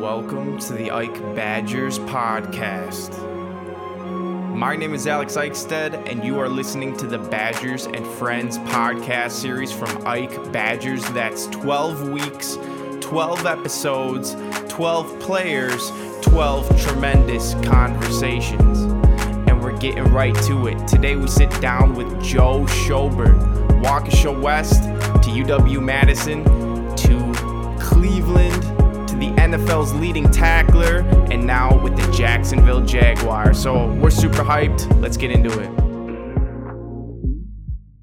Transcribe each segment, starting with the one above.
welcome to the Ike Badgers podcast. My name is Alex Eichstead, and you are listening to the Badgers and Friends podcast series from Ike Badgers. That's 12 weeks, 12 episodes, 12 players, 12 tremendous conversations. And we're getting right to it. Today we sit down with Joe Schobert, Waukesha West to UW Madison NFL's leading tackler and now with the Jacksonville Jaguars. So we're super hyped. Let's get into it.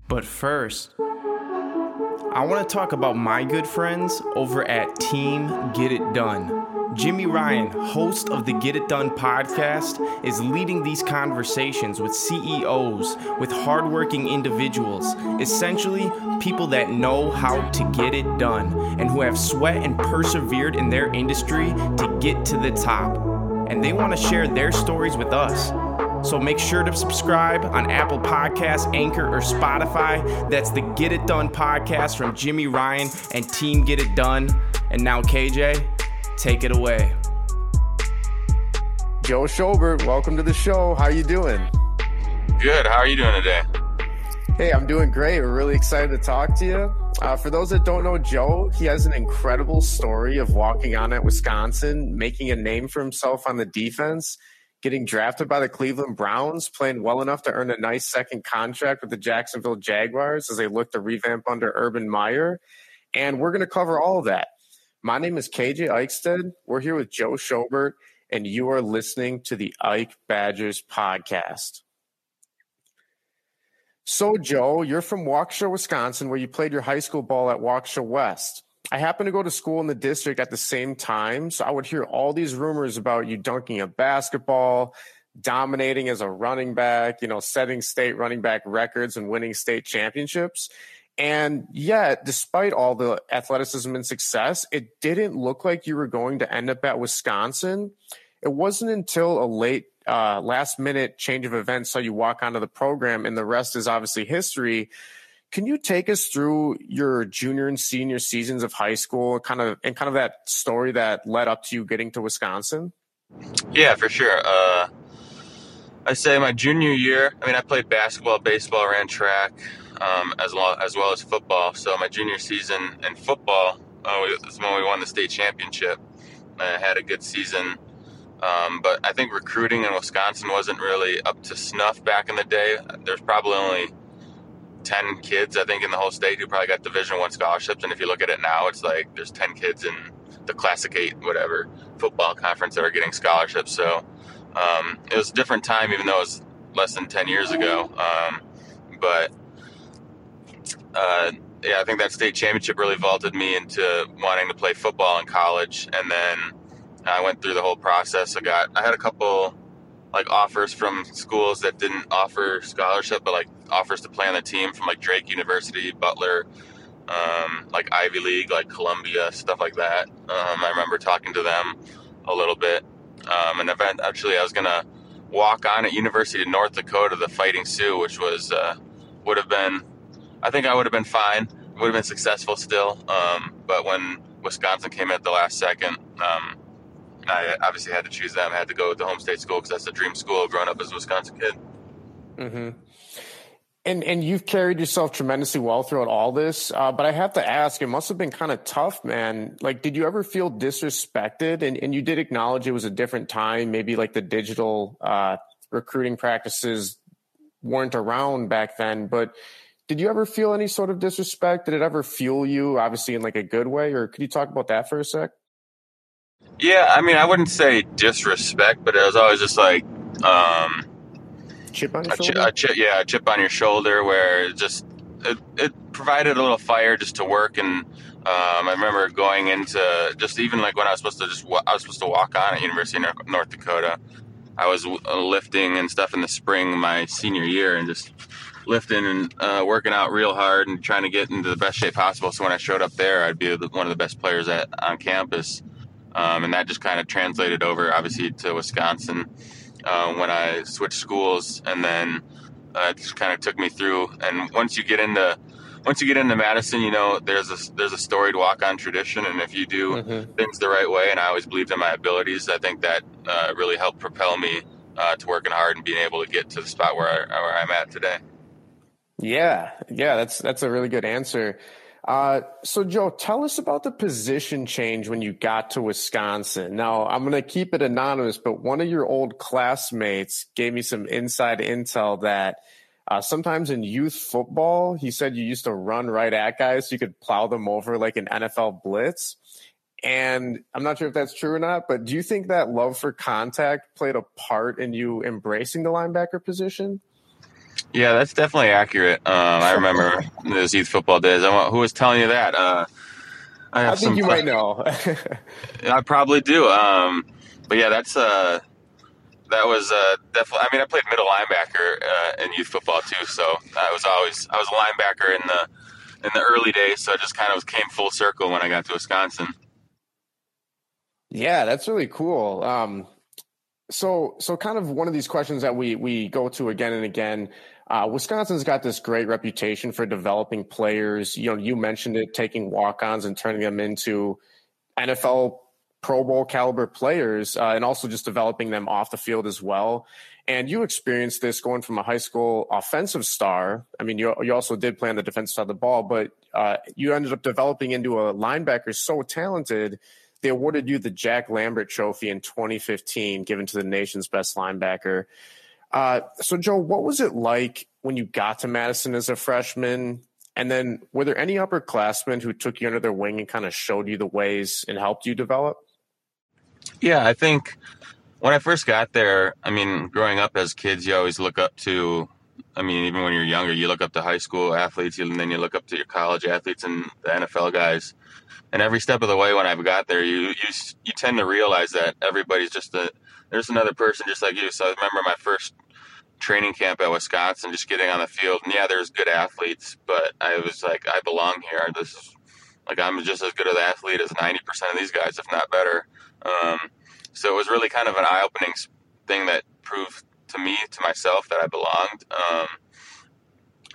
But first, I want to talk about my good friends over at Team Get It Done. Jimmy Ryan, host of the Get It Done podcast, is leading these conversations with CEOs, with hardworking individuals, essentially people that know how to get it done and who have sweat and persevered in their industry to get to the top. And they want to share their stories with us. So make sure to subscribe on Apple Podcasts, Anchor, or Spotify. That's the Get It Done podcast from Jimmy Ryan and Team Get It Done. And now, KJ, take it away. Joe Schobert, welcome to the show. How you doing? Good. How are you doing today? Hey, I'm doing great. We're really excited to talk to you. Uh, for those that don't know Joe, he has an incredible story of walking on at Wisconsin, making a name for himself on the defense, getting drafted by the Cleveland Browns, playing well enough to earn a nice second contract with the Jacksonville Jaguars as they look to revamp under Urban Meyer. And we're going to cover all of that. My name is KJ Eichstead. We're here with Joe Schobert, and you are listening to the Ike Badgers podcast. So, Joe, you're from Waukesha, Wisconsin, where you played your high school ball at Waukesha West. I happened to go to school in the district at the same time, so I would hear all these rumors about you dunking a basketball, dominating as a running back, you know, setting state running back records and winning state championships. And yet, despite all the athleticism and success, it didn't look like you were going to end up at Wisconsin. It wasn't until a late uh, last minute change of events saw you walk onto the program, and the rest is obviously history. Can you take us through your junior and senior seasons of high school, kind of, and kind of that story that led up to you getting to Wisconsin? Yeah, for sure. Uh, I say my junior year. I mean, I played basketball, baseball, ran track, um, as well as well as football. So my junior season in football uh, was when we won the state championship. I had a good season. Um, but I think recruiting in Wisconsin wasn't really up to snuff back in the day. There's probably only ten kids, I think, in the whole state who probably got Division One scholarships. And if you look at it now, it's like there's ten kids in the Classic Eight, whatever football conference that are getting scholarships. So um, it was a different time, even though it was less than ten years ago. Um, but uh, yeah, I think that state championship really vaulted me into wanting to play football in college, and then I went through the whole process. I got I had a couple like offers from schools that didn't offer scholarship, but like offers to play on the team from like Drake University, Butler, um, like Ivy League, like Columbia, stuff like that. Um, I remember talking to them a little bit. Um, and event actually, I was gonna walk on at University of North Dakota, the Fighting Sioux, which was uh, would have been, I think I would have been fine, would have been successful still. Um, but when Wisconsin came at the last second, um, I obviously had to choose them. I had to go with the home state school because that's the dream school growing up as a Wisconsin kid. Mm-hmm. And and you've carried yourself tremendously well throughout all this. Uh, but I have to ask, it must have been kind of tough, man. Like, did you ever feel disrespected? And and you did acknowledge it was a different time. Maybe like the digital uh, recruiting practices weren't around back then. But did you ever feel any sort of disrespect? Did it ever fuel you, obviously in like a good way? Or could you talk about that for a sec? Yeah, I mean, I wouldn't say disrespect, but it was always just like um, chip on your a, shoulder. chi- a chip, yeah, a chip on your shoulder, where it just it, it provided a little fire just to work. And um, I remember going into just even like when I was supposed to just I was supposed to walk on at University of Nor- North Dakota. I was lifting and stuff in the spring my senior year, and just lifting and uh, working out real hard and trying to get into the best shape possible. So when I showed up there, I'd be one of the best players at on campus. Um, and that just kind of translated over, obviously, to Wisconsin uh, when I switched schools, and then uh, it just kind of took me through. And once you get into once you get into Madison, you know there's a there's a storied walk on tradition, and if you do mm-hmm. things the right way, and I always believed in my abilities, I think that uh, really helped propel me uh, to working hard and being able to get to the spot where, I, where I'm at today. Yeah, yeah, that's that's a really good answer. Uh, so, Joe, tell us about the position change when you got to Wisconsin. Now, I'm going to keep it anonymous, but one of your old classmates gave me some inside intel that uh, sometimes in youth football, he said you used to run right at guys so you could plow them over like an NFL blitz. And I'm not sure if that's true or not, but do you think that love for contact played a part in you embracing the linebacker position? Yeah, that's definitely accurate. Um, I remember those youth football days. I, who was telling you that? Uh, I, I think you might know. I probably do. Um, but yeah, that's uh, that was uh, definitely. I mean, I played middle linebacker uh, in youth football too, so I was always I was a linebacker in the in the early days. So I just kind of came full circle when I got to Wisconsin. Yeah, that's really cool. Um, so, so kind of one of these questions that we we go to again and again. Uh, Wisconsin's got this great reputation for developing players. You know, you mentioned it, taking walk-ons and turning them into NFL Pro Bowl caliber players, uh, and also just developing them off the field as well. And you experienced this going from a high school offensive star. I mean, you you also did play on the defensive side of the ball, but uh, you ended up developing into a linebacker so talented they awarded you the Jack Lambert Trophy in 2015, given to the nation's best linebacker. Uh, so, Joe, what was it like when you got to Madison as a freshman? And then, were there any upperclassmen who took you under their wing and kind of showed you the ways and helped you develop? Yeah, I think when I first got there, I mean, growing up as kids, you always look up to, I mean, even when you're younger, you look up to high school athletes, and then you look up to your college athletes and the NFL guys and every step of the way when I've got there, you you you tend to realize that everybody's just a there's another person just like you. So I remember my first training camp at Wisconsin, just getting on the field, and yeah, there's good athletes, but I was like, I belong here. This is like I'm just as good of an athlete as 90% of these guys, if not better. Um, so it was really kind of an eye-opening thing that proved to me, to myself, that I belonged. Um,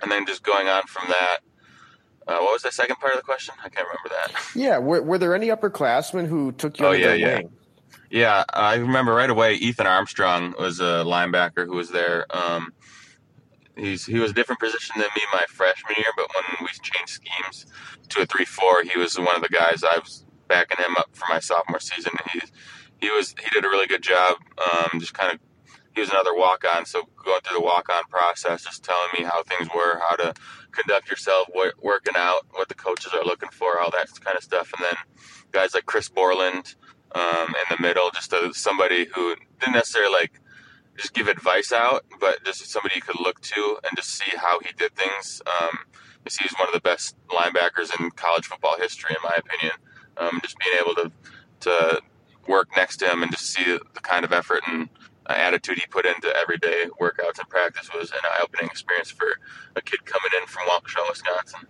and then just going on from that, uh, what was the second part of the question? I can't remember that. Yeah, were, were there any upperclassmen who took you oh, yeah, yeah. wing? Yeah, I remember right away. Ethan Armstrong was a linebacker who was there. Um, he's he was a different position than me my freshman year, but when we changed schemes to a three-four, he was one of the guys I was backing him up for my sophomore season. He he was he did a really good job. Um, just kind of he was another walk-on, so going through the walk-on process, just telling me how things were, how to conduct yourself, what, working out, what the coaches are looking for, all that kind of stuff. And then guys like Chris Borland um, in the middle, just a, somebody who didn't necessarily like just give advice out, but just somebody you could look to and just see how he did things. Um, he's one of the best linebackers in college football history, in my opinion. Um, just being able to to work next to him and just see the kind of effort and uh, attitude he put into everyday workouts and practice was an eye-opening experience for a kid coming in from Waukesha, Wisconsin.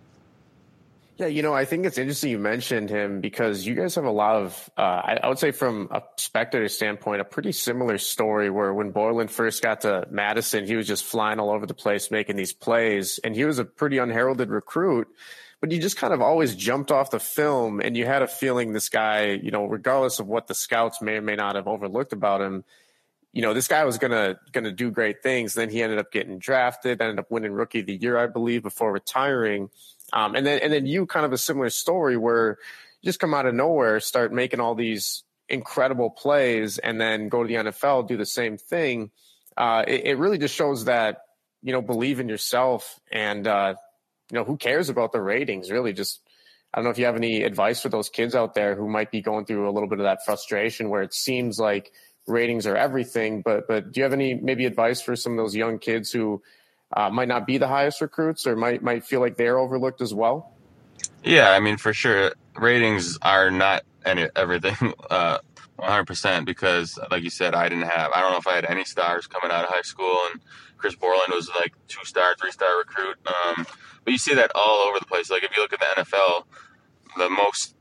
Yeah, you know, I think it's interesting you mentioned him because you guys have a lot of, uh, I, I, would say from a spectator standpoint, a pretty similar story where when Borland first got to Madison, he was just flying all over the place making these plays, and he was a pretty unheralded recruit. But you just kind of always jumped off the film, and you had a feeling this guy, you know, regardless of what the scouts may or may not have overlooked about him, you know, this guy was gonna gonna do great things. Then he ended up getting drafted, ended up winning rookie of the year, I believe, before retiring. Um, and then and then you kind of a similar story where you just come out of nowhere, start making all these incredible plays, and then go to the NFL, do the same thing. Uh, it, it, really just shows that you know believe in yourself, and uh, you know who cares about the ratings? Really, just I don't know if you have any advice for those kids out there who might be going through a little bit of that frustration where it seems like ratings are everything. But but do you have any maybe advice for some of those young kids who uh, might not be the highest recruits or might might feel like they're overlooked as well? Yeah, I mean for sure, ratings are not any everything. Uh, 100% because, like you said, I didn't have, I don't know if I had any stars coming out of high school, and Chris Borland was like two star, three star recruit. Um, but you see that all over the place. Like if you look at the NFL, the most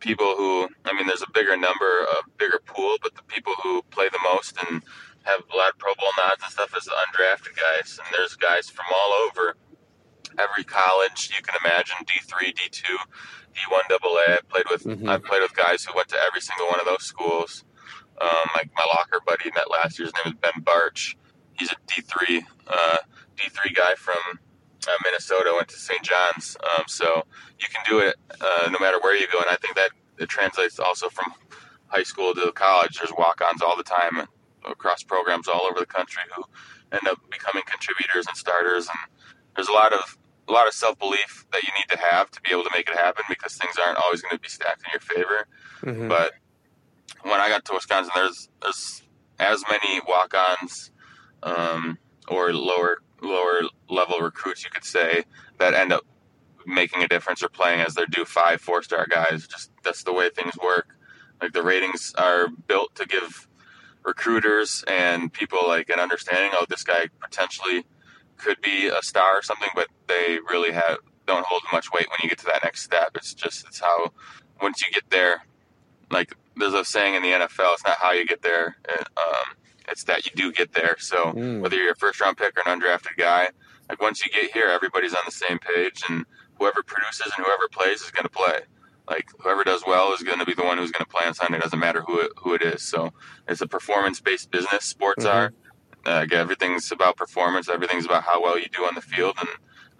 people who, I mean, there's a bigger number, a bigger pool, but the people who play the most and have a lot of Pro Bowl nods and stuff as the undrafted guys. And there's guys from all over. every college you can imagine D3, D2, D1 AA. I played with mm-hmm. I played with guys who went to every single one of those schools. Um, like my locker buddy met last year's name is Ben Bartch. He's a D3 uh, D3 guy from uh, Minnesota. Went to St. John's. Um, so you can do it uh, no matter where you go, and I think that it translates also from high school to college. There's walk-ons all the time across programs all over the country who end up becoming contributors and starters. And there's a lot of a lot of self belief that you need to have to be able to make it happen because things aren't always going to be stacked in your favor. Mm-hmm. But when I got to Wisconsin, there's there's as many walk-ons um, or lower lower level recruits, you could say, that end up making a difference or playing as their do five four star guys. Just that's the way things work. Like the ratings are built to give recruiters and people like an understanding. Oh, this guy potentially could be a star or something, but they really have don't hold much weight when you get to that next step. It's just it's how once you get there, like there's a saying in the NFL, it's not how you get there, um, it's that you do get there. So mm. whether you're a first round pick or an undrafted guy, like once you get here, everybody's on the same page, and whoever produces and whoever plays is going to play. Like whoever does well is going to be the one who's going to play on Sunday. It doesn't matter who it, who it is. So it's a performance based business. Sports mm-hmm. are. Uh, everything's about performance. Everything's about how well you do on the field and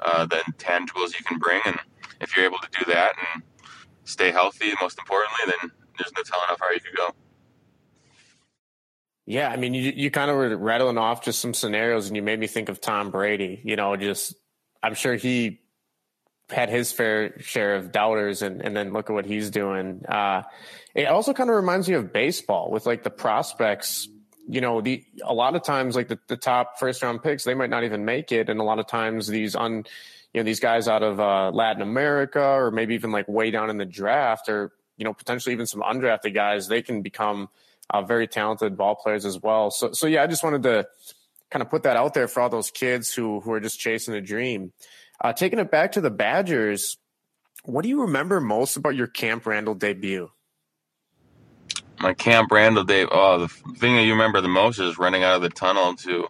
uh, the intangibles you can bring. And if you're able to do that and stay healthy, most importantly, then there's no telling how far you could go. Yeah, I mean, you you kind of were rattling off just some scenarios, and you made me think of Tom Brady. You know, just I'm sure he had his fair share of doubters, and and then look at what he's doing. Uh, it also kind of reminds me of baseball with like the prospects. You know, the a lot of times like the, the top first round picks, they might not even make it, and a lot of times these un you know these guys out of uh, Latin America or maybe even like way down in the draft or you know potentially even some undrafted guys, they can become uh, very talented ball players as well. So so yeah, I just wanted to kind of put that out there for all those kids who who are just chasing a dream. Uh, taking it back to the Badgers, what do you remember most about your Camp Randall debut? My Camp Randall debut. Oh, the thing that you remember the most is running out of the tunnel to,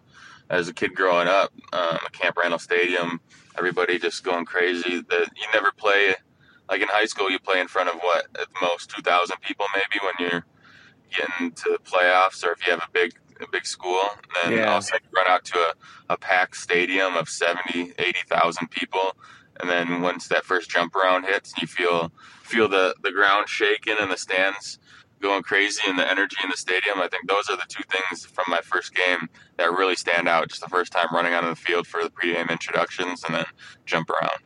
as a kid growing up, um, Camp Randall Stadium. Everybody just going crazy. That you never play, like in high school, you play in front of what at most two thousand people, maybe when you're getting to the playoffs, or if you have a big a big school. And then yeah. also run out to a, a packed stadium of 70, 80,000 people. And then once that first jump around hits, you feel feel the, the ground shaking and the stands going crazy and the energy in the stadium. I think those are the two things from my first game that really stand out. Just the first time running out onto the field for the pregame introductions and then jump around.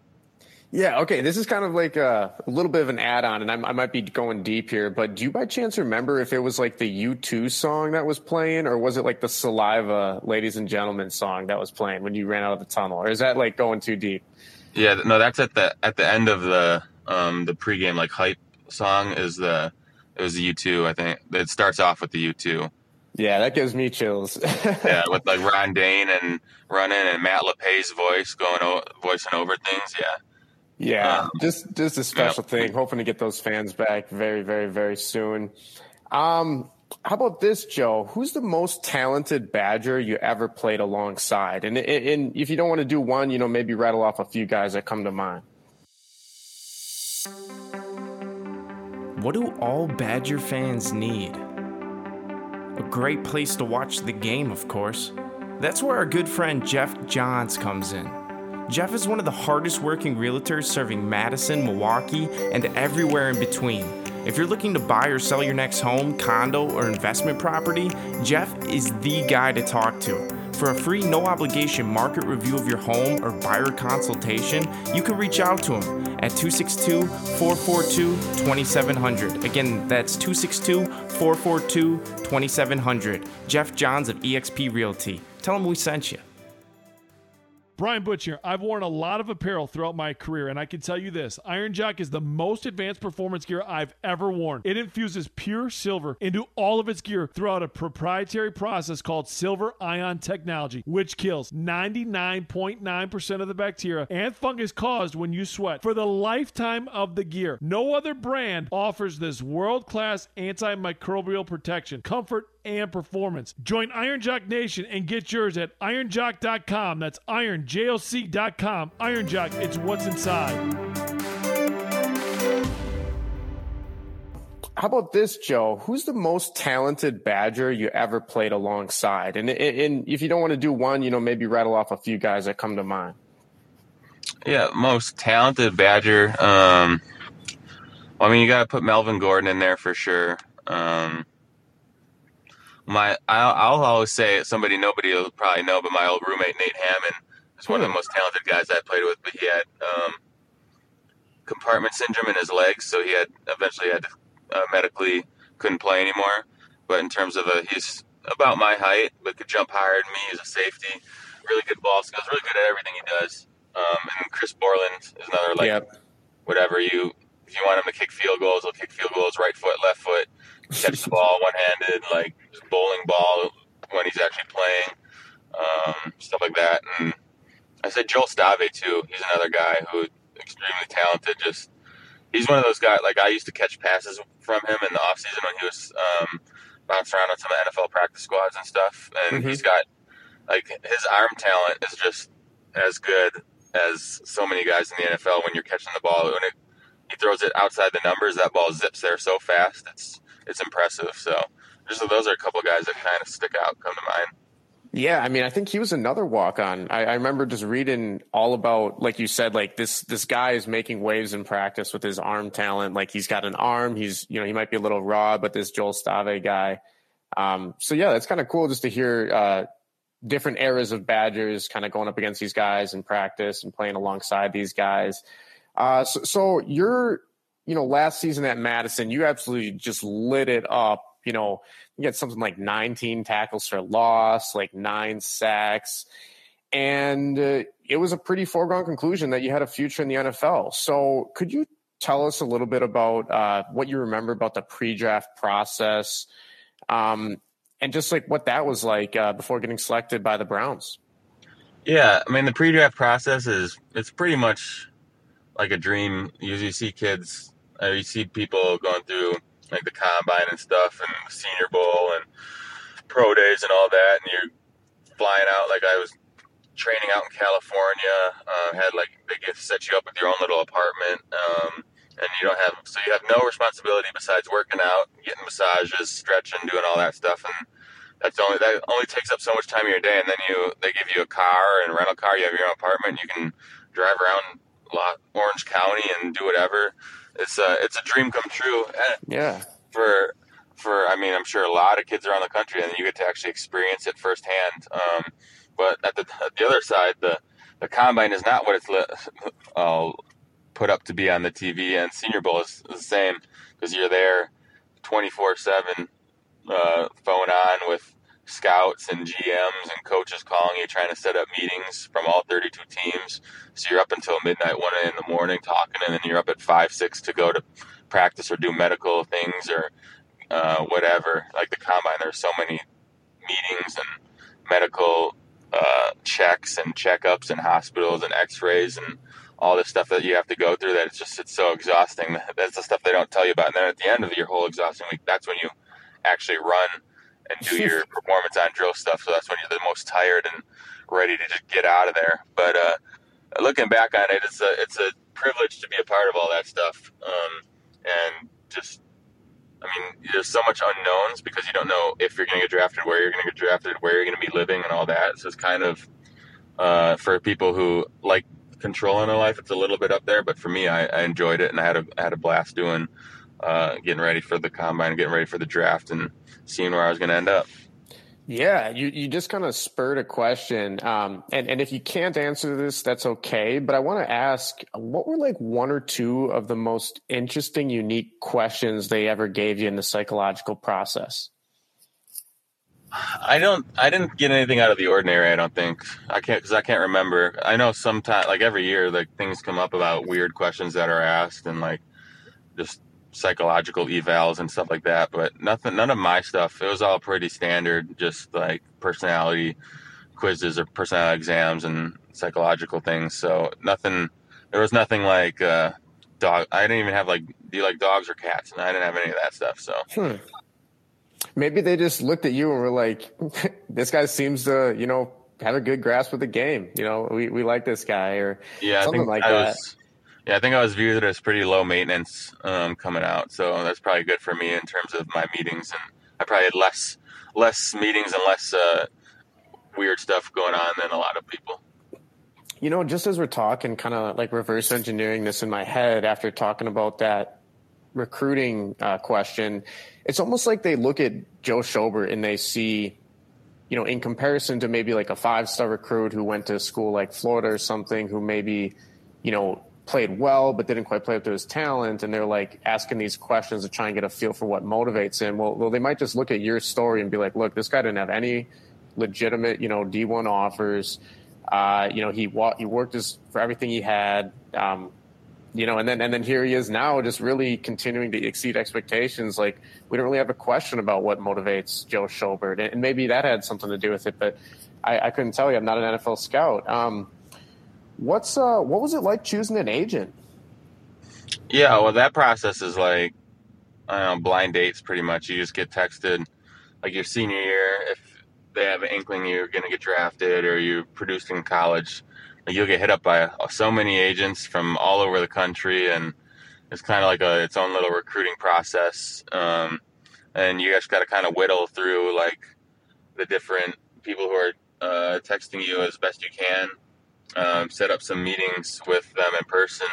Yeah, okay. This is kind of like a, a little bit of an add on, and I, I, might be going deep here, but do you by chance remember if it was like the U2 song that was playing, or was it like the Saliva Ladies and Gentlemen song that was playing when you ran out of the tunnel? Or is that like going too deep? Yeah, no, that's at the at the end of the um the pregame like hype song is the it was the U2, I think. It starts off with the U2. Yeah, that gives me chills. yeah, with like Ron Dayne and running and Matt LePay's voice going voicing over things. Yeah. Yeah, um, just just a special thing. Hoping to get those fans back very, very, very soon. Um, how about this, Joe? Who's the most talented Badger you ever played alongside? And, and if you don't want to do one, you know, maybe rattle off a few guys that come to mind. What do all Badger fans need? A great place to watch the game, of course. That's where our good friend Jeff Johns comes in. Jeff is one of the hardest working realtors serving Madison, Milwaukee, and everywhere in between. If you're looking to buy or sell your next home, condo, or investment property, Jeff is the guy to talk to. For a free, no obligation market review of your home or buyer consultation, you can reach out to him at 262 442 2700. Again, that's 262 442 2700. Jeff Johns of eXp Realty. Tell him we sent you. Brian Butch here. I've worn a lot of apparel throughout my career, and I can tell you this Iron Jock is the most advanced performance gear I've ever worn. It infuses pure silver into all of its gear throughout a proprietary process called silver ion technology, which kills 99.9% of the bacteria and fungus caused when you sweat for the lifetime of the gear. No other brand offers this world class antimicrobial protection, comfort, and performance. Join Iron Jock Nation and get yours at ironjock.com. That's iron ironjock.com. Iron Jock, it's what's inside. How about this, Joe? Who's the most talented Badger you ever played alongside? And, and if you don't want to do one, you know, maybe rattle off a few guys that come to mind. Yeah, most talented Badger. Um, I mean, you got to put Melvin Gordon in there for sure. Um, my, I'll, I'll, always say somebody nobody will probably know, but my old roommate Nate Hammon is one of the most talented guys I played with. But he had um, compartment syndrome in his legs, so he had eventually had to uh, medically couldn't play anymore. But in terms of a, he's about my height, but could jump higher than me. He's a safety, really good ball skills, really good at everything he does. Um, and Chris Borland is another like yep. whatever you if you want him to kick field goals, he'll kick field goals right foot, left foot, catch the ball one handed, like bowling ball when he's actually playing, um, stuff like that. And I said Joel Stave too. He's another guy who extremely talented. Just he's one of those guys. Like I used to catch passes from him in the off season when he was um, bouncing around on some NFL practice squads and stuff. And mm-hmm. he's got like his arm talent is just as good as so many guys in the NFL when you're catching the ball. When it, he throws it outside the numbers, that ball zips there so fast. It's it's impressive. So just those are a couple guys that kind of stick out, come to mind. Yeah, I mean, I think he was another walk on. I, I, remember just reading all about, like you said, like this this guy is making waves in practice with his arm talent. Like he's got an arm. He's you know he might be a little raw, but this Joel Stave guy. Um, so yeah, that's kind of cool just to hear uh, different eras of Badgers kind of going up against these guys in practice and playing alongside these guys. Uh, so, so you're you know last season at Madison, you absolutely just lit it up. You know you get something like 19 tackles for loss, like nine sacks. And uh, it was a pretty foregone conclusion that you had a future in the NFL. So, could you tell us a little bit about uh, what you remember about the pre draft process um, and just like what that was like uh, before getting selected by the Browns? Yeah, I mean, the pre draft process is it's pretty much like a dream. You usually see kids, uh, you see people going through like the combine and stuff and senior bowl and pro days and all that and you're flying out like I was training out in California uh, had like they get set you up with your own little apartment um, and you don't have so you have no responsibility besides working out getting massages stretching doing all that stuff and that's only that only takes up so much time of your day and then you they give you a car and rental car you have your own apartment you can drive around Orange County and do whatever it's a it's a dream come true. yeah. For for I mean I'm sure a lot of kids around the country and you get to actually experience it firsthand. Um, but at the at the other side, the the combine is not what it's li- uh, put up to be on the TV, and Senior Bowl is, is the same because you're there 24 seven, uh, phone on with scouts and GMs and coaches calling you, trying to set up meetings from all 32 teams. So you're up until midnight, 1 in the morning talking, and then you're up at 5, 6 to go to practice or do medical things or uh, whatever. Like the combine, there's so many meetings and medical uh, checks and checkups and hospitals and x-rays and all this stuff that you have to go through that it's just it's so exhausting that's the stuff they don't tell you about and then at the end of your whole exhausting week that's when you actually run and do your performance on drill stuff. So that's when you're the most tired and ready to just get out of there. But uh, looking back on it, it's a it's a privilege to be a part of all that stuff. Um, and just, I mean, there's so much unknowns because you don't know if you're going to get drafted, where you're going to get drafted, where you're going to be living, and all that. So it's kind of uh, for people who like control in their life, it's a little bit up there. But for me, I, I enjoyed it and I had a I had a blast doing. Uh, getting ready for the combine, getting ready for the draft, and seeing where I was going to end up. Yeah, you, you just kind of spurred a question. Um, and, and if you can't answer this, that's okay. But I want to ask what were like one or two of the most interesting, unique questions they ever gave you in the psychological process? I don't. I didn't get anything out of the ordinary. I don't think I can't because I can't remember. I know sometimes, like every year, like things come up about weird questions that are asked, and like just psychological evals and stuff like that, but nothing, none of my stuff. It was all pretty standard, just like personality quizzes or personality exams and psychological things. So nothing, there was nothing like uh, dog. I didn't even have like, do you like dogs or cats? And I didn't have any of that stuff. So hmm. maybe they just looked at you and were like, this guy seems to, you know, have a good grasp of the game. You know, we, we like this guy or yeah, something like I that. Was, yeah, I think I was viewed as pretty low maintenance um, coming out, so that's probably good for me in terms of my meetings, and I probably had less less meetings and less uh, weird stuff going on than a lot of people. You know, just as we're talking, kind of like reverse engineering this in my head after talking about that recruiting uh, question, it's almost like they look at Joe Schobert and they see, you know, in comparison to maybe like a five star recruit who went to school like Florida or something, who maybe, you know, played well but didn't quite play up to his talent and they're like asking these questions to try and get a feel for what motivates him. Well, well they might just look at your story and be like look this guy didn't have any legitimate you know d1 offers. Uh, you know he wa- he worked his, for everything he had um, you know and then and then here he is now just really continuing to exceed expectations. Like we don't really have a question about what motivates joe schobert. And maybe that had something to do with it but i, I couldn't tell you. I'm not an nfl scout. Um, What's uh what was it like choosing an agent? Yeah, well that process is like I don't know, blind dates pretty much. You just get texted like your senior year if they have an inkling you're going to get drafted or you're produced in college, like you'll get hit up by so many agents from all over the country and it's kind of like a its own little recruiting process. Um, and you just got to kind of whittle through like the different people who are uh, texting you as best you can um, set up some meetings with them in person,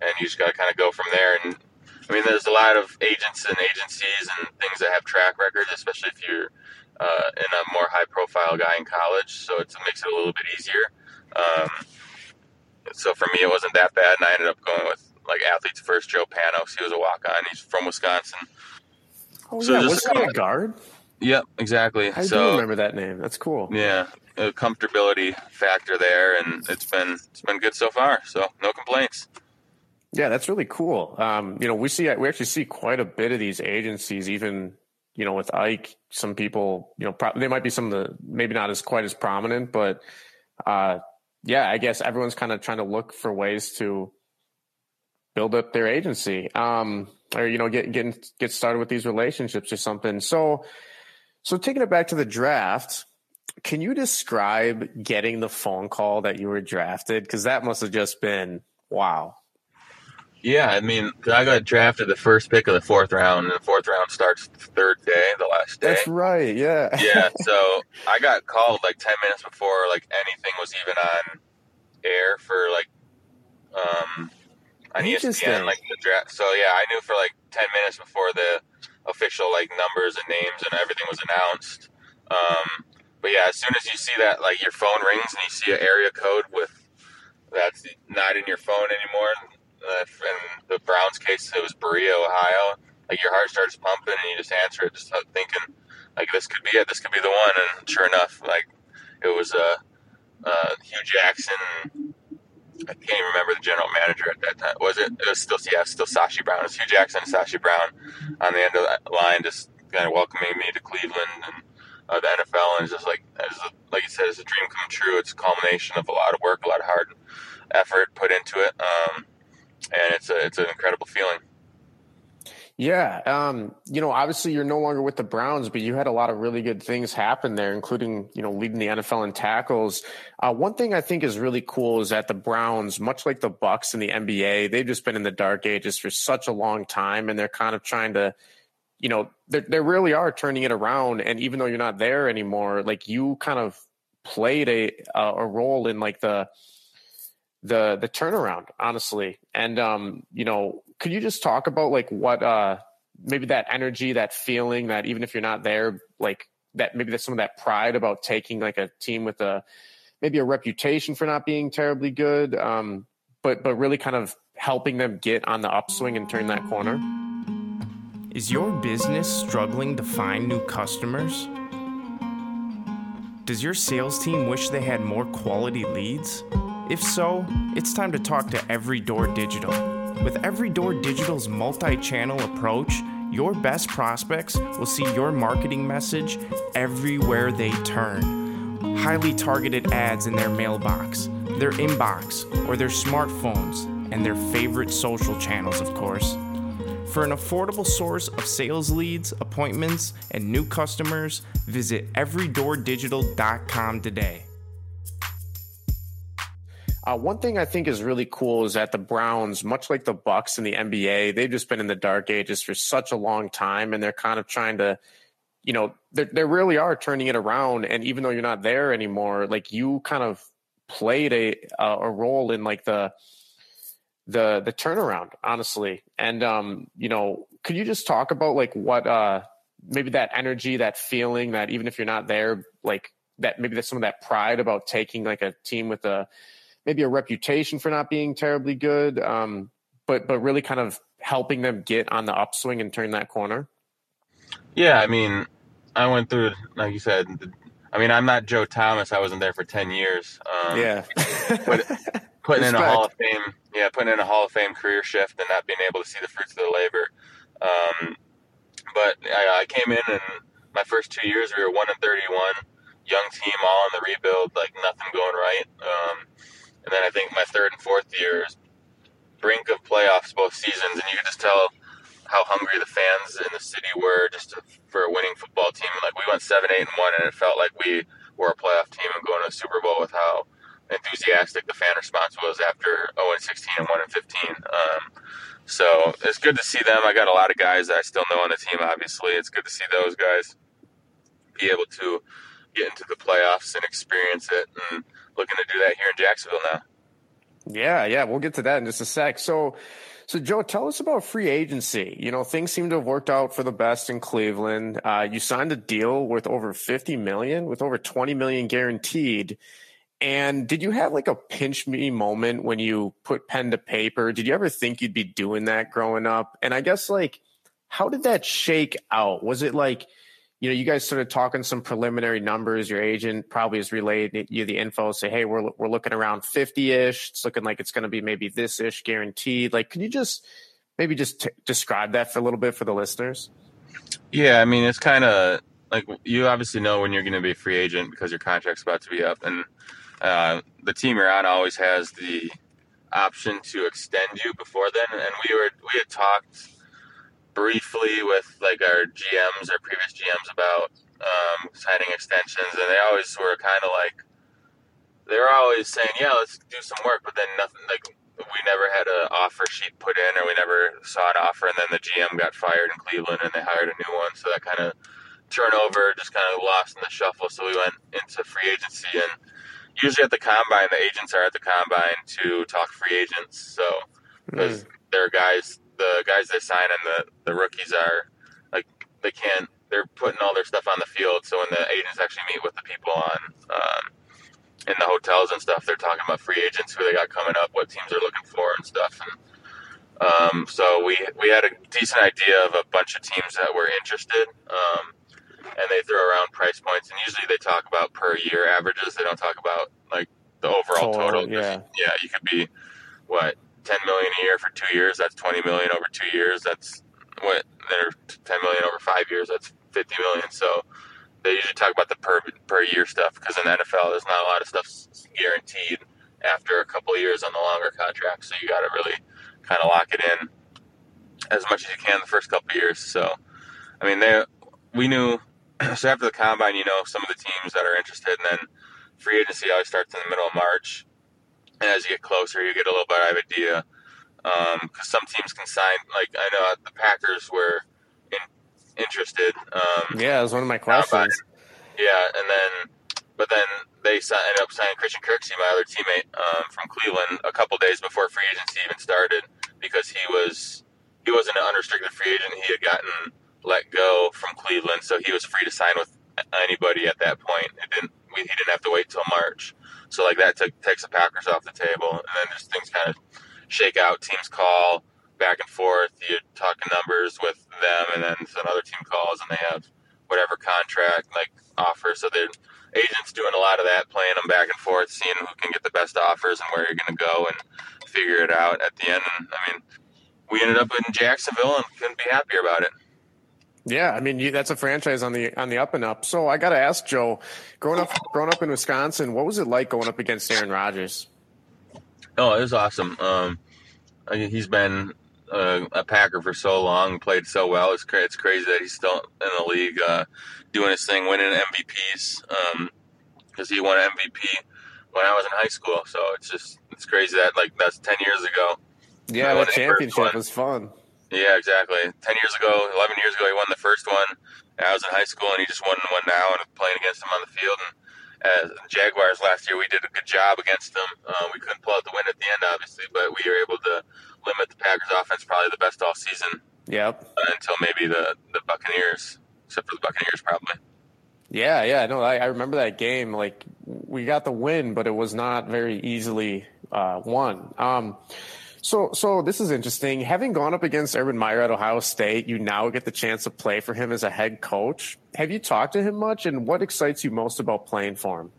and you just got to kind of go from there. And I mean, there's a lot of agents and agencies and things that have track records, especially if you're uh, in a more high profile guy in college. So it makes it a little bit easier. Um, so for me, it wasn't that bad, and I ended up going with like athletes first. Joe Panos, he was a walk on. He's from Wisconsin. Oh so yeah, was he a guard? Yep, exactly. I so, do remember that name. That's cool. Yeah, a comfortability factor there, and it's been it's been good so far. So no complaints. Yeah, that's really cool. Um, you know, we see we actually see quite a bit of these agencies, even you know, with Ike. Some people, you know, pro- they might be some of the maybe not as quite as prominent, but uh, yeah, I guess everyone's kind of trying to look for ways to build up their agency, um, or you know, get get get started with these relationships or something. So, so taking it back to the draft can you describe getting the phone call that you were drafted? Because that must have just been wow. Yeah, I mean, I got drafted the first pick of the fourth round, and the fourth round starts the third day, the last day. That's right. Yeah. yeah. So I got called like ten minutes before like anything was even on air for like um on ESPN, like the draft. So yeah, I knew for like ten minutes before the official like numbers and names and everything was announced. Um, but yeah, as soon as you see that, like your phone rings and you see an area code with that's not in your phone anymore. Uh, in the Browns case, it was Berea, Ohio. Like your heart starts pumping and you just answer it, just thinking like this could be it. This could be the one. And sure enough, like it was uh, uh, Hue Jackson. I can't even remember the general manager at that time. Was it? It was still yeah, still Sashi Brown. It was Hue Jackson and Sashi Brown on the end of that line, just kind of welcoming me to Cleveland and uh, the NFL, and it's just like as a, like you said, it's a dream come true. It's a culmination of a lot of work, a lot of hard effort put into it, um, and it's a it's an incredible feeling. Yeah, um, you know, obviously you're no longer with the Browns, but you had a lot of really good things happen there, including you know leading the NFL in tackles. Uh, one thing I think is really cool is that the Browns, much like the Bucks in the NBA, they've just been in the dark ages for such a long time, and they're kind of trying to you know, they really are turning it around. And even though you're not there anymore, like you kind of played a a role in like the the the turnaround, honestly. And um, you know, could you just talk about like what uh maybe that energy, that feeling that even if you're not there, like that maybe there's some of that pride about taking like a team with a maybe a reputation for not being terribly good, um, but but really kind of helping them get on the upswing and turn that corner. Is your business struggling to find new customers? Does your sales team wish they had more quality leads? If so, it's time to talk to Every Door Digital. With Everydoor Digital's multi channel approach, your best prospects will see your marketing message everywhere they turn. Highly targeted ads in their mailbox, their inbox, or their smartphones, and their favorite social channels, of course. For an affordable source of sales leads, appointments, and new customers, visit everydoordigital.com today. Uh, one thing I think is really cool is that the Browns, much like the Bucks in the NBA, they've just been in the dark ages for such a long time, and they're kind of trying to, you know, they really are turning it around. And even though you're not there anymore, like you kind of played a a role in like the the the turnaround, honestly. And um, you know, could you just talk about like what uh maybe that energy, that feeling that even if you're not there, like that maybe there's some of that pride about taking like a team with a maybe a reputation for not being terribly good, um, but but really kind of helping them get on the upswing and turn that corner? Yeah, I mean, I went through, like you said. I mean, I'm not Joe Thomas. I wasn't there for ten years. Um, yeah, but putting in a Hall of Fame, yeah, putting in a Hall of Fame career shift and not being able to see the fruits of the labor. Um, but I, I came in and my first two years we were one and thirty-one, young team, all in the rebuild, like nothing going right. Um, and then I think my third and fourth years, brink of playoffs both seasons, and you could just tell how hungry the fans in the city were just to, for a winning football team. Like we went seven, eight, and one, and it felt like we were a playoff team and going to a Super Bowl with how enthusiastic the fan response was after 0 and 16 and 1 and 15. Um, so it's good to see them. I got a lot of guys that I still know on the team. Obviously, it's good to see those guys be able to get into the playoffs and experience it. And looking to do that here in Jacksonville now. Yeah, yeah, we'll get to that in just a sec. So, so Joe, tell us about free agency. You know, things seem to have worked out for the best in Cleveland. Uh, you signed a deal worth over fifty million, with over twenty million guaranteed. And did you have like a pinch me moment when you put pen to paper? Did you ever think you'd be doing that growing up? And I guess like, how did that shake out? Was it like you know, you guys started talking some preliminary numbers. Your agent probably has relayed you the info. Say, hey, we're we're looking around fifty ish. It's looking like it's going to be maybe this ish guaranteed. Like, can you just maybe just t- describe that for a little bit for the listeners? Yeah, I mean, it's kind of like you obviously know when you're going to be a free agent because your contract's about to be up, and uh, the team you're on always has the option to extend you before then. And we were we had talked briefly with like our GMs, our previous GMs about um, signing extensions, and they always were kind of like they were always saying, "Yeah, let's do some work," but then nothing like we never had an offer sheet put in, or we never saw an offer, and then the GM got fired in Cleveland, and they hired a new one, so that kind of turnover just kind of lost in the shuffle. So we went into free agency, and usually at the combine, the agents are at the combine to talk free agents, so because mm. they're guys the guys they sign and the, the rookies are like they can't they're putting all their stuff on the field. So when the agents actually meet with the people on um, in the hotels and stuff they're talking about free agents who they got coming up what teams are looking for and stuff. And um, so we we had a decent idea of a bunch of teams that were interested um, and they throw around price points. And usually they talk about per year averages. They don't talk about like the overall total, total. yeah. Yeah you could be what 10 million a year for two years, that's 20 million over two years. That's what they're 10 million over five years. That's 50 million. So they usually talk about the per per year stuff because in the NFL, there's not a lot of stuff guaranteed after a couple years on the longer contract. So you got to really kind of lock it in as much as you can the first couple years. So, I mean, they we knew. So after the combine, you know some of the teams that are interested, and then free agency always starts in the middle of March and as you get closer, you get a little bit of idea. Because um, some teams can sign, like I know the Packers were in, interested. Um, yeah, it was one of my questions. Yeah, and then, but then they ended up signing Christian Kirksey, my other teammate um, from Cleveland, a couple days before free agency even started, because he was he wasn't an unrestricted free agent. He had gotten let go from Cleveland, so he was free to sign with anybody at that point. It didn't we, he didn't have to wait till March. So like that took, takes the Packers off the table, and then just things kind of shake out. Teams call back and forth. You're talking numbers with them, and then another team calls, and they have whatever contract like offer. So the agents doing a lot of that, playing them back and forth, seeing who can get the best offers and where you're going to go, and figure it out at the end. And I mean, we ended up in Jacksonville and couldn't be happier about it. Yeah, I mean you, that's a franchise on the on the up and up. So I got to ask Joe, growing up growing up in Wisconsin, what was it like going up against Aaron Rodgers? Oh, it was awesome. Um, he's been uh, a Packer for so long, played so well. It's cra- it's crazy that he's still in the league, uh, doing his thing, winning MVPs. Because um, he won MVP when I was in high school. So it's just it's crazy that like that's ten years ago. Yeah, that championship was fun. Yeah, exactly. Ten years ago, eleven years ago, he won the first one. I was in high school, and he just won one now, and playing against him on the field. And as Jaguars last year, we did a good job against them. Uh, we couldn't pull out the win at the end, obviously, but we were able to limit the Packers' offense, probably the best all season. Yep. Uh, until maybe the the Buccaneers, except for the Buccaneers, probably. Yeah, yeah, no, I, I remember that game. Like we got the win, but it was not very easily uh, won. Um, so, so this is interesting. Having gone up against Urban Meyer at Ohio State, you now get the chance to play for him as a head coach. Have you talked to him much, and what excites you most about playing for him?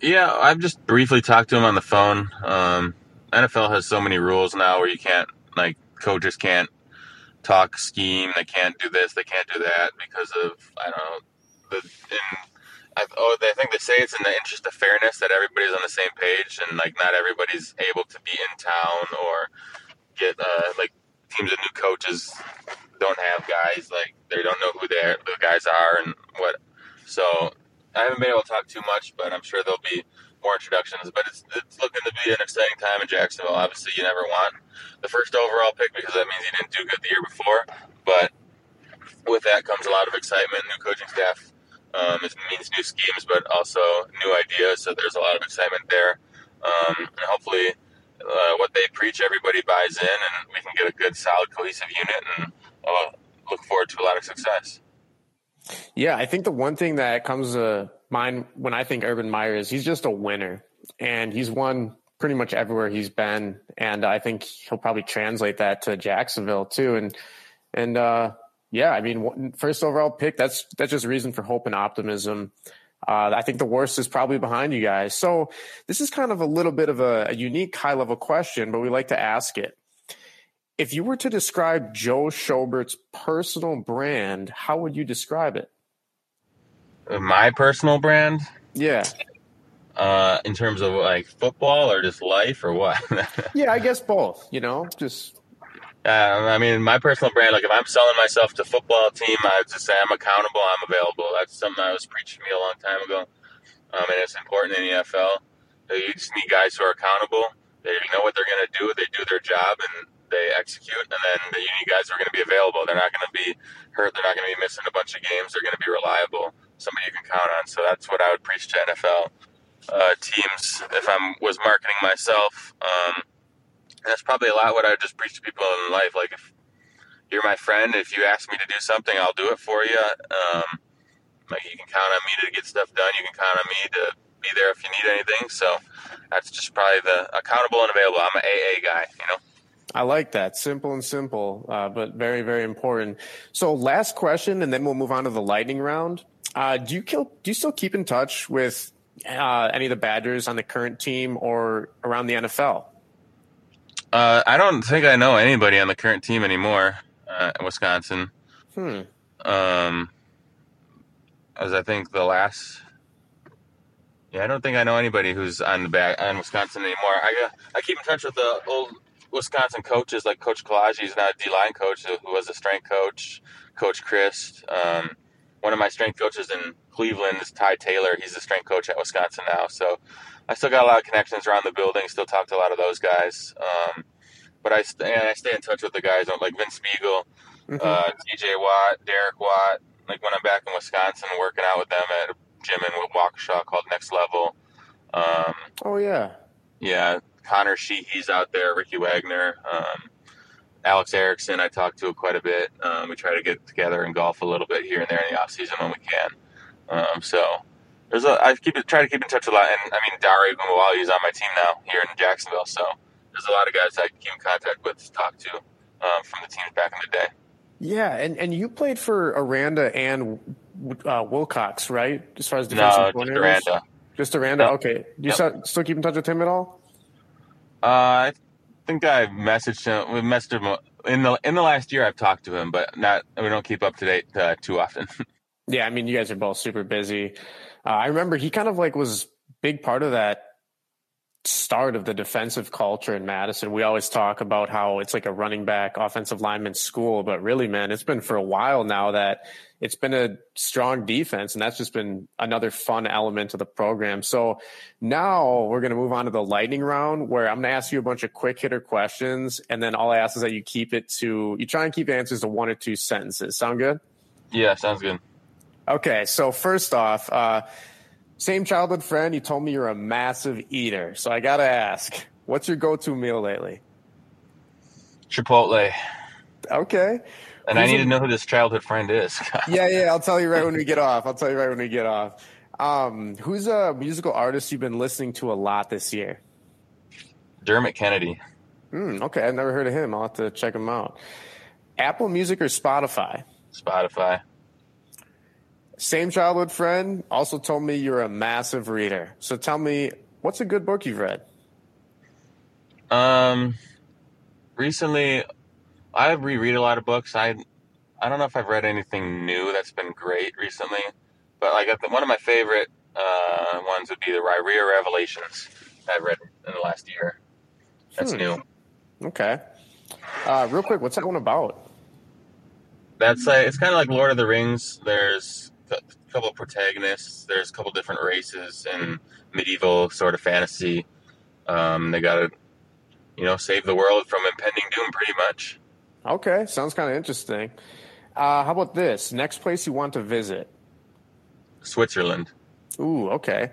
Yeah, I've just briefly talked to him on the phone. Um, NFL has so many rules now where you can't, like, coaches can't talk scheme. They can't do this. They can't do that because of I don't know. The, in I, oh, I think they say it's in the interest of fairness that everybody's on the same page and like not everybody's able to be in town or get uh, like teams of new coaches don't have guys like they don't know who they the guys are and what. So I haven't been able to talk too much, but I'm sure there'll be more introductions. But it's it's looking to be an exciting time in Jacksonville. Obviously, you never want the first overall pick because that means you didn't do good the year before. But with that comes a lot of excitement, new coaching staff um, it means new schemes, but also new ideas. So there's a lot of excitement there. Um, and hopefully, uh, what they preach, everybody buys in, and we can get a good, solid, cohesive unit, and uh, look forward to a lot of success. Yeah, I think the one thing that comes to mind when I think Urban Meyer is he's just a winner, and he's won pretty much everywhere he's been, and I think he'll probably translate that to Jacksonville too. And and uh, yeah, I mean, first overall pick. That's that's just a reason for hope and optimism. Uh, I think the worst is probably behind you guys. So this is kind of a little bit of a, a unique high level question, but we like to ask it. If you were to describe Joe Schobert's personal brand, how would you describe it? My personal brand? Yeah. Uh, in terms of like football or just life or what? yeah, I guess both. You know, just uh, I mean, my personal brand, like if I'm selling myself to football team, I just say I'm accountable, I'm available. That's something I was preaching to me a long time ago. Um, and it's important in the NFL. You just need guys who are accountable. They know what they're going to do. They do their job and they execute. And then you need guys who are going to be available. They're not going to be hurt. They're not going to be missing a bunch of games. They're going to be reliable. Somebody you can count on. So that's what I would preach to NFL uh, teams if I was marketing myself. Um, that's probably a lot what I just preach to people in life. Like if you're my friend, if you ask me to do something, I'll do it for you. Um, like you can count on me to get stuff done. You can count on me to be there if you need anything. So that's just probably the accountable and available. I'm an AA guy, you know. I like that. Simple and simple, uh, but very, very important. So, last question, and then we'll move on to the lightning round. Uh, do you kill, do you still keep in touch with uh, any of the Badgers on the current team or around the NFL? Uh, I don't think I know anybody on the current team anymore uh, in Wisconsin. Hmm. Um, as I think the last. Yeah, I don't think I know anybody who's on the back on Wisconsin anymore. I I keep in touch with the old Wisconsin coaches like Coach Kolodziej. He's now a D line coach who was a strength coach. Coach Chris. Um, one of my strength coaches in Cleveland is Ty Taylor. He's the strength coach at Wisconsin now. So I still got a lot of connections around the building. Still talk to a lot of those guys. Um, but I, st- I stay in touch with the guys like Vince Biegel, mm-hmm. uh, TJ Watt, Derek Watt. Like when I'm back in Wisconsin, working out with them at a gym in Waukesha called Next Level. Um, oh yeah, yeah. Connor Sheehy's out there. Ricky Wagner. Um, Alex Erickson, I talk to quite a bit. Um, we try to get together and golf a little bit here and there in the off season when we can. Um, so there's a I keep try to keep in touch a lot, and I mean Dare is on my team now here in Jacksonville, so there's a lot of guys I keep in contact with to talk to um, from the teams back in the day. Yeah, and, and you played for Aranda and uh, Wilcox, right? As far as defensive no, just Aranda. Just Aranda. Yep. Okay. Do you yep. still keep in touch with him at all? Uh, I think I messaged him. We messaged him in the in the last year. I've talked to him, but not. We don't keep up to date uh, too often. yeah, I mean, you guys are both super busy. Uh, I remember he kind of like was big part of that start of the defensive culture in Madison. We always talk about how it's like a running back, offensive lineman school, but really, man, it's been for a while now that it's been a strong defense, and that's just been another fun element of the program. So now we're going to move on to the lightning round, where I'm going to ask you a bunch of quick hitter questions, and then all I ask is that you keep it to you try and keep answers to one or two sentences. Sound good? Yeah, sounds good. Okay, so first off, uh, same childhood friend, you told me you're a massive eater. So I got to ask, what's your go to meal lately? Chipotle. Okay. And Who's I need a- to know who this childhood friend is. yeah, yeah. I'll tell you right when we get off. I'll tell you right when we get off. Um, who's a musical artist you've been listening to a lot this year? Dermot Kennedy. Hmm, okay, I've never heard of him. I'll have to check him out. Apple Music or Spotify? Spotify. Same childhood friend also told me you're a massive reader. So tell me, what's a good book you've read? Um, recently, I reread a lot of books. I, I don't know if I've read anything new that's been great recently, but like one of my favorite uh, ones would be the Riyria Revelations I've read in the last year. That's hmm. new. Okay. Uh, real quick, what's that one about? That's like it's kind of like Lord of the Rings. There's a couple of protagonists. There's a couple different races and medieval sort of fantasy. Um, they got to, you know, save the world from impending doom, pretty much. Okay, sounds kind of interesting. Uh, how about this? Next place you want to visit? Switzerland. Ooh, okay.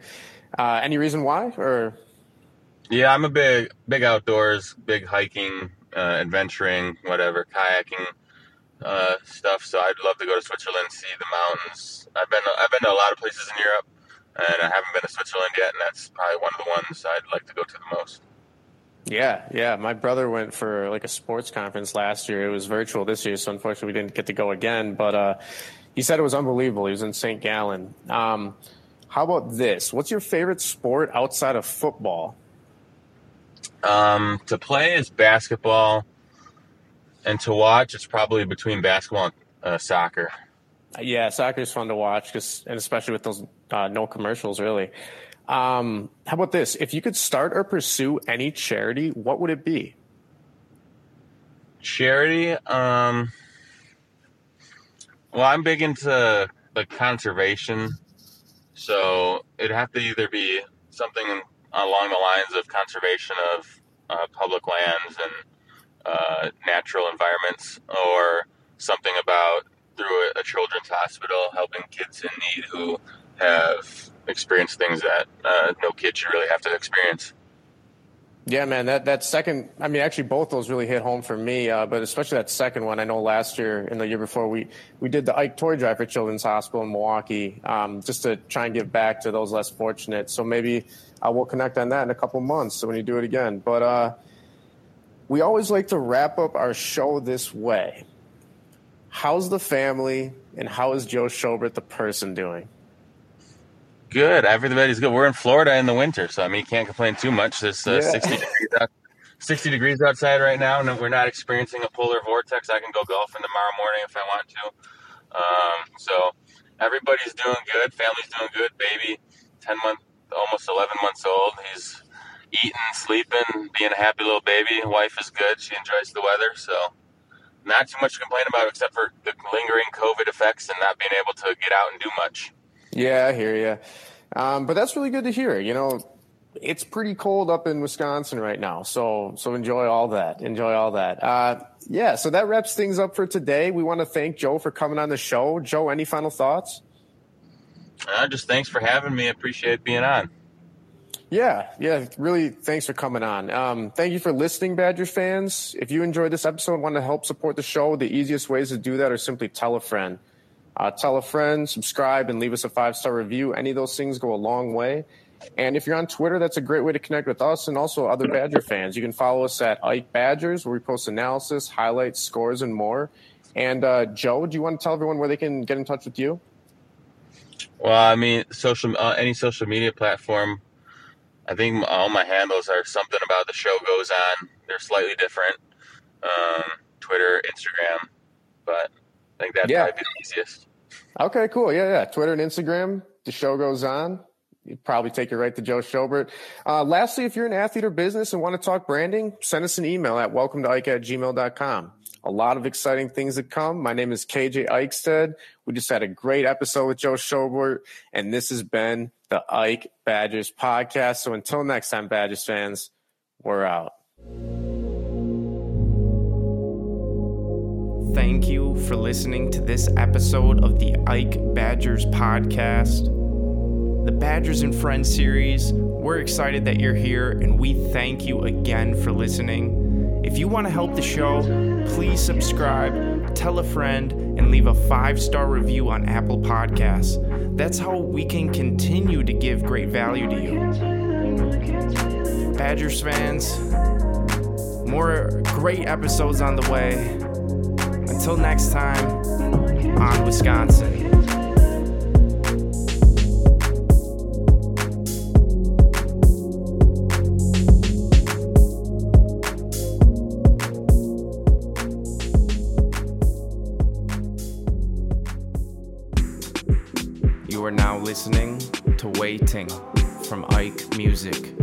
Uh, any reason why, or? Yeah, I'm a big, big outdoors, big hiking, uh, adventuring, whatever, kayaking uh, stuff. So I'd love to go to Switzerland, see the mountains. I've been I've been to a lot of places in Europe, and I haven't been to Switzerland yet, and that's probably one of the ones I'd like to go to the most. Yeah, yeah. My brother went for like a sports conference last year. It was virtual this year, so unfortunately we didn't get to go again. But uh, he said it was unbelievable. He was in St. Gallen. Um, how about this? What's your favorite sport outside of football? Um, to play is basketball and to watch, it's probably between basketball and uh, soccer. Yeah, soccer is fun to watch because, and especially with those uh, no commercials, really. Um, how about this? If you could start or pursue any charity, what would it be? Charity. Um, well, I'm big into like conservation, so it'd have to either be something along the lines of conservation of uh, public lands and uh, natural environments or something about through a, a, children's hospital helping kids in need who have experienced things that uh, no kid should really have to experience. Yeah, man, that, that second, I mean, actually both those really hit home for me, uh, but especially that second one. I know last year and the year before we, we did the Ike Toy Drive for Children's Hospital in Milwaukee, um, just to try and give back to those less fortunate. So maybe uh, we'll connect on that in a couple months so when you do it again. But, uh, we always like to wrap up our show this way. How's the family and how is Joe Schobert, the person, doing? Good. Everybody's good. We're in Florida in the winter, so I mean, you can't complain too much. There's uh, yeah. 60 degrees out, 60 degrees outside right now, and we're not experiencing a polar vortex. I can go golfing tomorrow morning if I want to. Um, so everybody's doing good. Family's doing good. Baby, 10 month, almost 11 months old. He's eating, sleeping, being a happy little baby. Wife is good. She enjoys the weather. So, not too much to complain about except for the lingering COVID effects and not being able to get out and do much. Yeah, I hear you. Um, but that's really good to hear. You know, it's pretty cold up in Wisconsin right now. So, so enjoy all that. Enjoy all that. Uh, yeah. So that wraps things up for today. We want to thank Joe for coming on the show. Joe, any final thoughts? Uh, just thanks for having me. Appreciate being on. Yeah, yeah. Really, thanks for coming on. Um, thank you for listening, Badger fans. If you enjoyed this episode and want to help support the show, the easiest ways to do that are simply tell a friend. Uh, tell a friend, subscribe, and leave us a five star review. Any of those things go a long way. And if you're on Twitter, that's a great way to connect with us and also other Badger fans. You can follow us at Ike Badgers, where we post analysis, highlights, scores, and more. And uh, Joe, do you want to tell everyone where they can get in touch with you? Well, I mean, social uh, any social media platform I think all my handles are something about the show goes on. They're slightly different. Um, Twitter, Instagram, but I think that'd yeah. probably be the easiest. Okay, cool. Yeah, yeah. Twitter and Instagram. The show goes on. you probably take it right to Joe Schobert. Uh, lastly, if you're an athlete or business and want to talk branding, send us an email at welcome to Ike at gmail.com. A lot of exciting things to come. My name is KJ Eichstead. We just had a great episode with Joe Schobert, and this has been the Ike Badgers podcast. So until next time, Badgers fans, we're out. Thank you for listening to this episode of the Ike Badgers podcast. The Badgers and Friends series, we're excited that you're here and we thank you again for listening. If you want to help the show, please subscribe, tell a friend, and leave a five star review on Apple Podcasts. That's how we can continue to give great value to you. Badgers fans, more great episodes on the way. Until next time, on Wisconsin. Listening to Waiting from Ike Music.